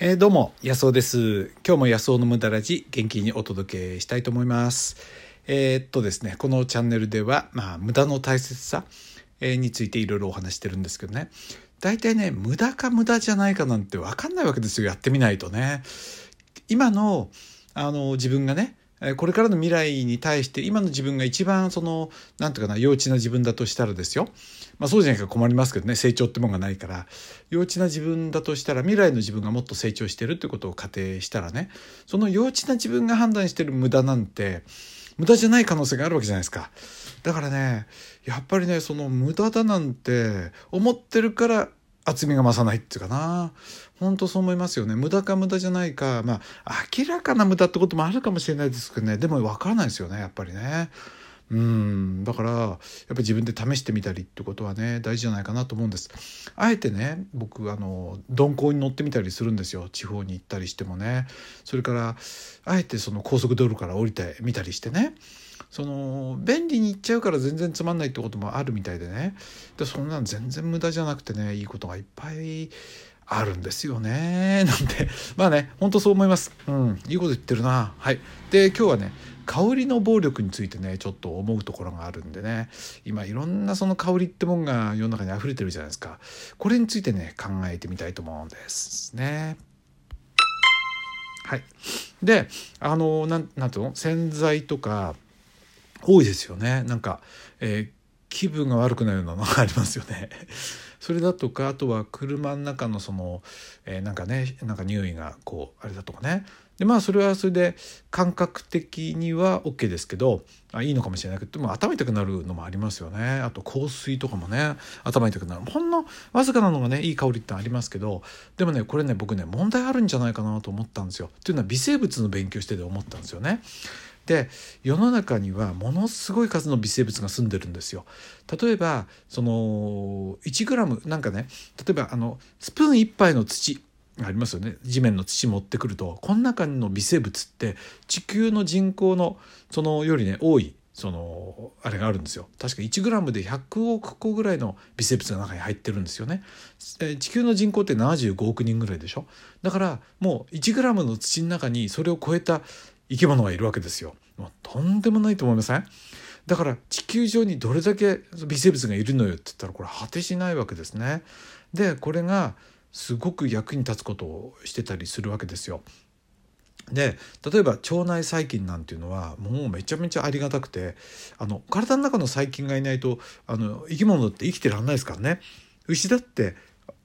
えー、どうも、野草です。今日も野草の無駄ラジ元気にお届けしたいと思います。えー、っとですね、このチャンネルでは、まあ、無駄の大切さについていろいろお話してるんですけどね。大体ね、無駄か無駄じゃないかなんてわかんないわけですよ。やってみないとね。今の、あの、自分がね、これからの未来に対して今の自分が一番その何て言うかな幼稚な自分だとしたらですよまあそうじゃないか困りますけどね成長ってもんがないから幼稚な自分だとしたら未来の自分がもっと成長してるってことを仮定したらねその幼稚な自分が判断してる無駄なんて無駄じゃない可能性があるわけじゃないですか。だからねやっぱりねその無駄だなんて思ってるから厚みが増さないっていうかな。本当そう思いますよね。無駄か無駄じゃないか。まあ明らかな無駄ってこともあるかもしれないですけどね。でも分からないですよねやっぱりね。うん。だからやっぱり自分で試してみたりってことはね大事じゃないかなと思うんです。あえてね僕あの鈍行に乗ってみたりするんですよ。地方に行ったりしてもね。それからあえてその高速道路から降りてみたりしてね。その便利に行っちゃうから全然つまんないってこともあるみたいでね。でそんなん全然無駄じゃなくてねいいことがいっぱいあるんですよね。なんて。まあねほんとそう思います。うん。いいこと言ってるな。はい。で今日はね香りの暴力についてねちょっと思うところがあるんでね。今いろんなその香りってもんが世の中に溢れてるじゃないですか。これについてね考えてみたいと思うんですね。はい。であのなんなんていうの？洗剤とか多いですよね。なんか、えー、気分が悪くなるようなのがありますよね。それだとかあとは車の中のその、えー、なんかねなんか匂いがこうあれだとかね。でまあそれはそれで感覚的には OK ですけどあいいのかもしれないけどでも頭痛くなるのもありますよね。あと香水とかもね頭痛くなる。ほんのわずかなのがねいい香りってありますけどでもねこれね僕ね問題あるんじゃないかなと思ったんですよ。というのは微生物の勉強してて思ったんですよね。で世の中にはものすごい数の微生物が住んでるんですよ。例えばその 1g なんかね例えばあのスプーン1杯の土ありますよね。地面の土持ってくるとこの中の微生物って地球の人口のそのよりね多いそのあれがあるんですよ。確か 1g で100億個ぐらいの微生物が中に入ってるんですよね。地球の人口って75億人ぐらいでしょ？だからもう 1g の土の中にそれを超えた生き物がいるわけですよ。もうとんでもないと思いません？だから地球上にどれだけ微生物がいるのよって言ったらこれ果てしないわけですね。でこれがすごく役に立つことをしてたりするわけですよ。で例えば腸内細菌なんていうのはもうめちゃめちゃありがたくてあの体の中の細菌がいないとあの生き物って生きてらんないですからね。牛だって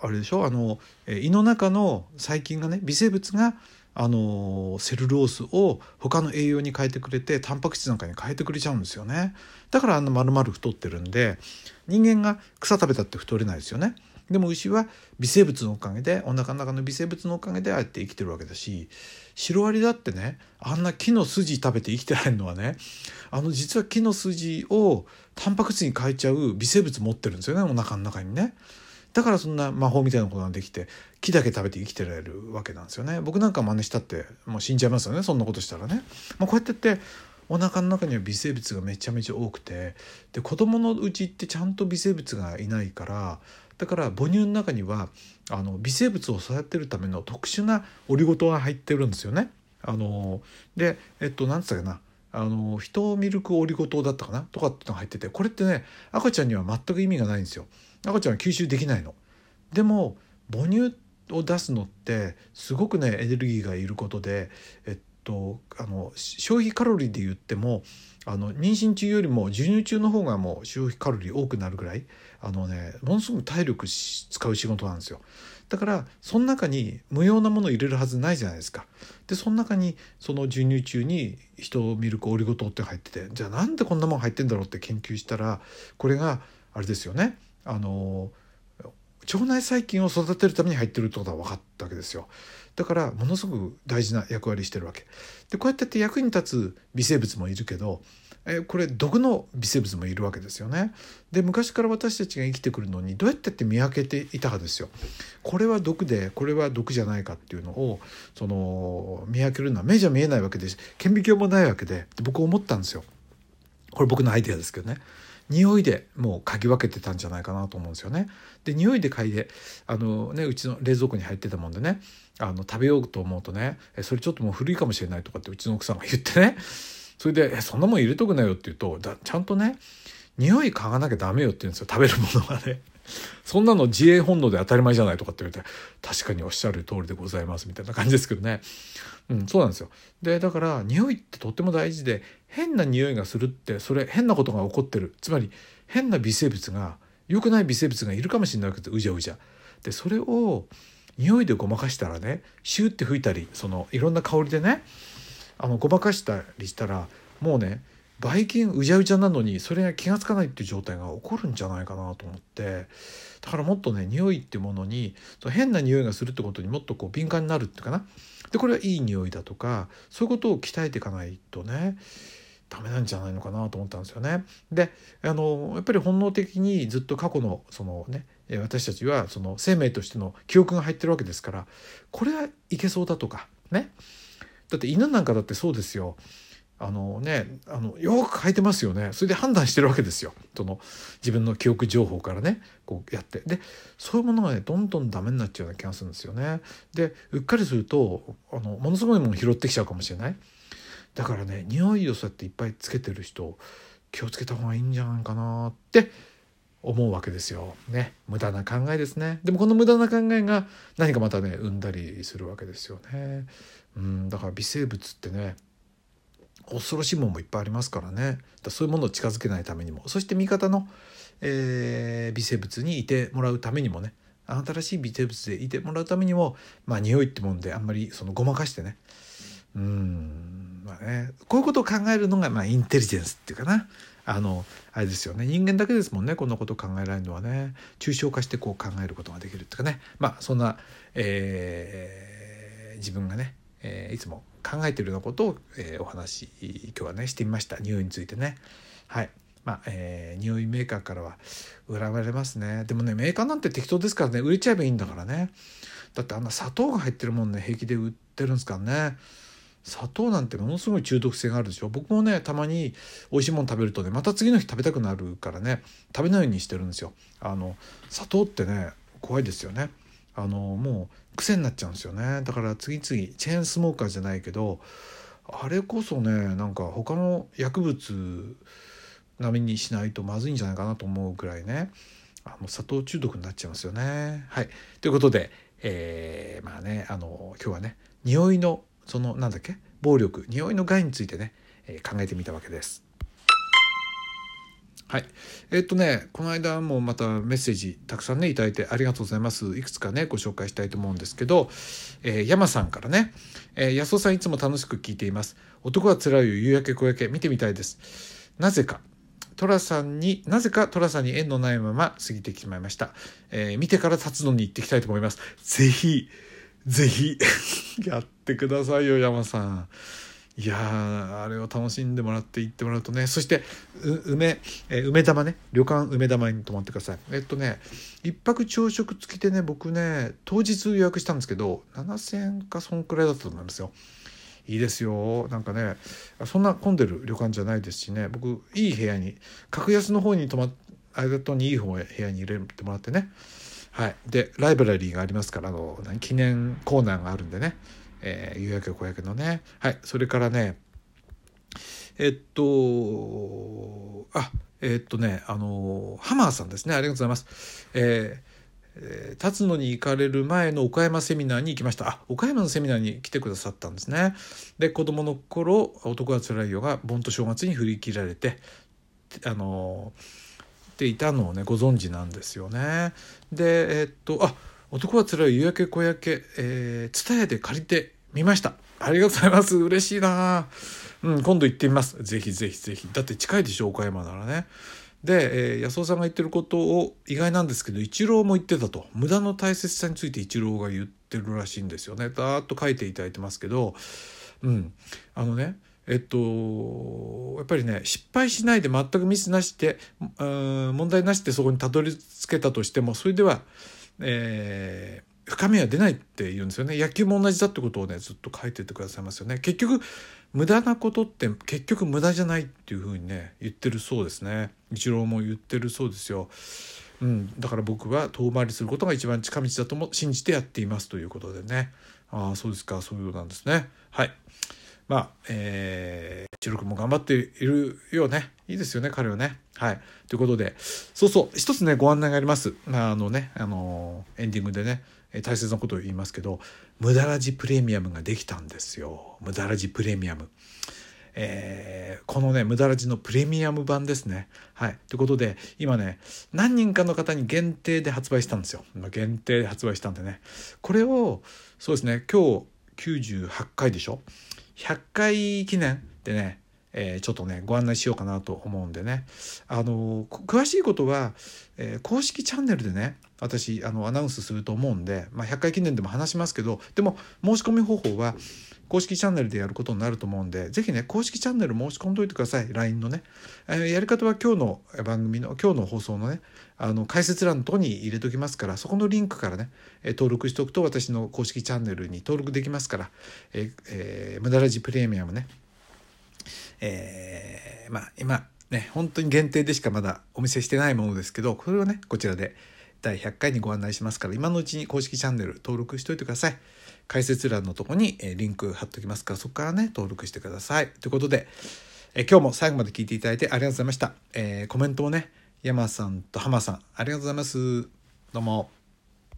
あれでしょ？あの胃の中の細菌がね微生物があのセルロースを他の栄養に変えてくれてタンパク質なんかに変えてくれちゃうんですよねだからあんな丸々太ってるんで人間が草食べたって太れないですよねでも牛は微生物のおかげでお腹の中の微生物のおかげでああやって生きてるわけだしシロアリだってねあんな木の筋食べて生きてられるのはねあの実は木の筋をタンパク質に変えちゃう微生物持ってるんですよねお腹の中にね。だからそんな魔法みたいなことができて木だけ食べて生きてられるわけなんですよね。僕なんか真似したってもう死んじゃいますよねそんなことしたらね、まあ、こうやってってお腹の中には微生物がめちゃめちゃ多くてで子供のうちってちゃんと微生物がいないからだから母乳の中にはあの微生物を育てるための特殊なオリゴ糖が入ってるんですよね。あのでえっと何つったかな。あの人ミルクオリゴ糖だったかなとかってのが入っててこれってね赤ちゃんには全く意味がないんですよ。赤ちゃんは吸収できないの。でも母乳を出すのってすごくねエネルギーがいることで、えっと、あの消費カロリーで言ってもあの妊娠中よりも授乳中の方がもう消費カロリー多くなるぐらいあのねものすごく体力使う仕事なんですよ。だからその中に無用なものを入れるはずないじゃないですか。でその中にその授乳中に人ミルクオリゴ糖って入っててじゃあなんでこんなもん入ってんだろうって研究したらこれがあれですよね。あの腸内細菌を育てるために入ってるってことは分かったわけですよ。だからものすごく大事な役割してるわけ。でこうやってって役に立つ微生物もいるけどえこれ毒の微生物もいるわけですよね。で昔から私たちが生きてくるのにどうやってって見分けていたかですよ。これは毒でこれは毒じゃないかっていうのをその見分けるのは目じゃ見えないわけです顕微鏡もないわけで僕思ったんですよ。これ僕のアイデアですけどね。匂いでもう嗅ぎ分けてたんじゃないかなと思うんですよね。で匂いで嗅いであの、ね、うちの冷蔵庫に入ってたもんでねあの食べようと思うとね「それちょっともう古いかもしれない」とかってうちの奥さんが言ってねそれで「えそんなもん入れとくなよ」って言うとだちゃんとね匂い嗅がなきゃダメよって言うんですよ食べるものがね。そんなの自衛本能で当たり前じゃないとかって言われて確かにおっしゃる通りでございますみたいな感じですけどね。うん、そうなんですよ。でだから匂いってとっても大事で変な匂いがするってそれ変なことが起こってるつまり変な微生物が良くない微生物がいるかもしれないけですうじゃうじゃ。でそれを匂いでごまかしたらねシューって吹いたりそのいろんな香りでねあのごまかしたりしたらもうねばい菌うじゃうじゃなのにそれが気が付かないっていう状態が起こるんじゃないかなと思って。だからもっとね匂いっていうものに変な匂いがするってことにもっとこう敏感になるっていうかな。でこれはいい匂いだとかそういうことを鍛えていかないとねダメなんじゃないのかなと思ったんですよね。であのやっぱり本能的にずっと過去のそのね私たちはその生命としての記憶が入ってるわけですからこれはいけそうだとかね。だって犬なんかだってそうですよ。あのねあのよく書いてますよね。それで判断してるわけですよ。その自分の記憶情報からね。こうやって。でそういうものがねどんどんダメになっちゃうような気がするんですよね。でうっかりするとあのものすごいもの拾ってきちゃうかもしれない。だからね匂いをそうやっていっぱいつけてる人気をつけた方がいいんじゃないかなって思うわけですよ。ね。無駄な考えですね。でもこの無駄な考えが何かまたね生んだりするわけですよね。うん。だから微生物ってね恐ろしいものもいっぱいありますからね。だそういうものを近づけないためにも。そして味方の、えー、微生物にいてもらうためにもね。新しい微生物でいてもらうためにもまあ匂いってもんであんまりそのごまかしてね。うん。ねこういうことを考えるのがまあインテリジェンスっていうかな。あのあれですよね。人間だけですもんね。こんなこと考えられるのはね。抽象化してこう考えることができるっていうかね。まあそんな、えー、自分がね、えー、いつも考えてるようなことを、えー、お話今日はねしてみました。匂いについてね。はい。まあ、えー、匂いメーカーからは恨まれますね。でもねメーカーなんて適当ですからね。売れちゃえばいいんだからね。だってあんな砂糖が入ってるもんね平気で売ってるんですからね。砂糖なんてものすごい中毒性があるでしょ。僕もねたまに美味しいもの食べるとねまた次の日食べたくなるからね食べないようにしてるんですよ。あの砂糖ってね怖いですよね。あのもう癖になっちゃうんですよね。だから次々チェーンスモーカーじゃないけどあれこそねなんか他の薬物並みにしないとまずいんじゃないかなと思うぐらいねあの砂糖中毒になっちゃいますよね。はい。ということで、えー、まあねあの今日はね匂いのそのなんだっけ？暴力匂いの害についてね、えー、考えてみたわけです。はい。えっとね、この間もまたメッセージたくさんね、いただいてありがとうございます。いくつかね、ご紹介したいと思うんですけど、えー、山さんからね、えー、安尾さんいつも楽しく聞いています。男は辛いよ、夕焼け小焼け、見てみたいです。なぜか、寅さんに、なぜか寅さんに縁のないまま過ぎてしまいました。えー、見てから立つのに行ってきたいと思います。ぜひ、ぜひやっ てくださいよ山さん。いやあれを楽しんでもらって行ってもらうとね。そして梅え梅玉ね。旅館梅玉に泊まってください。えっとね一泊朝食付きでね僕ね当日予約したんですけど7,000円かそんくらいだったと思いますよ。いいですよ。なんかねそんな混んでる旅館じゃないですしね。僕いい部屋に格安の方に泊まっ間にいい方部屋に入れてもらってね。はい、でライブラリーがありますからあの記念コーナーがあるんでね、えー、夕焼け小焼けのねはいそれからねえっとあえっとねあのハマーさんですねありがとうございます。えーえー、立つのに行かれる前の岡山セミナーに行きましたあ岡山のセミナーに来てくださったんですねで子供の頃「男はつらいよ」が盆と正月に振り切られてあのーていたのをねご存知なんですよね。でえっとあ男はつらい夕焼け小焼けえー、蔦屋で借りてみました。ありがとうございます。嬉しいな。うん、今度行ってみます。ぜひぜひぜひ。だって近いでしょ、岡山ならね。で、えー、安尾さんが言ってることを意外なんですけど、一郎も言ってたと。無駄の大切さについて一郎が言ってるらしいんですよね。だーっと書いていただいてますけど、うん。あのね、えっと、やっぱりね失敗しないで全くミスなしで問題なしでそこにたどり着けたとしてもそれでは、え深みは出ないって言うんですよね。野球も同じだってことをねずっと書いててくださいますよね。結局無駄なことって結局無駄じゃないっていうふうにね言ってるそうですね。一郎も言ってるそうですよ、うん、だから僕は遠回りすることが一番近道だとも信じてやっていますということでね。ああそうですか。そういうことなんですね。はい。まあえー、一郎君も頑張っているよね。いいですよね彼はね。はい。ということでそうそう。一つねご案内があります。あのねあのエンディングでね。大切なことを言いますけど無駄ラジプレミアムができたんですよ無駄ラジプレミアム。えー、このね無駄ラジのプレミアム版ですね。はい。ということで今ね何人かの方に限定で発売したんですよ。限定で発売したんでねこれをそうですね今日98回でしょ？100回記念でねえー、ちょっとねご案内しようかなと思うんでね。あの詳しいことは、えー、公式チャンネルでね私あのアナウンスすると思うんで、まあ、100回記念でも話しますけどでも申し込み方法は公式チャンネルでやることになると思うんで是非ね公式チャンネル申し込んどいてください。LINE のね、えー、やり方は今日の番組の今日の放送のねあの解説欄のとこに入れときますからそこのリンクからね、え登録しておくと私の公式チャンネルに登録できますから「えーえー、無駄ラジプレミアムね」えー、まあ今ね本当に限定でしかまだお見せしてないものですけどこれをねこちらで第100回にご案内しますから今のうちに公式チャンネル登録しておいてください。解説欄のとこにリンク貼っときますからそこからね登録してください。ということでえ今日も最後まで聞いていただいてありがとうございました、えー、コメントもね山さんと浜さんありがとうございます。どうも。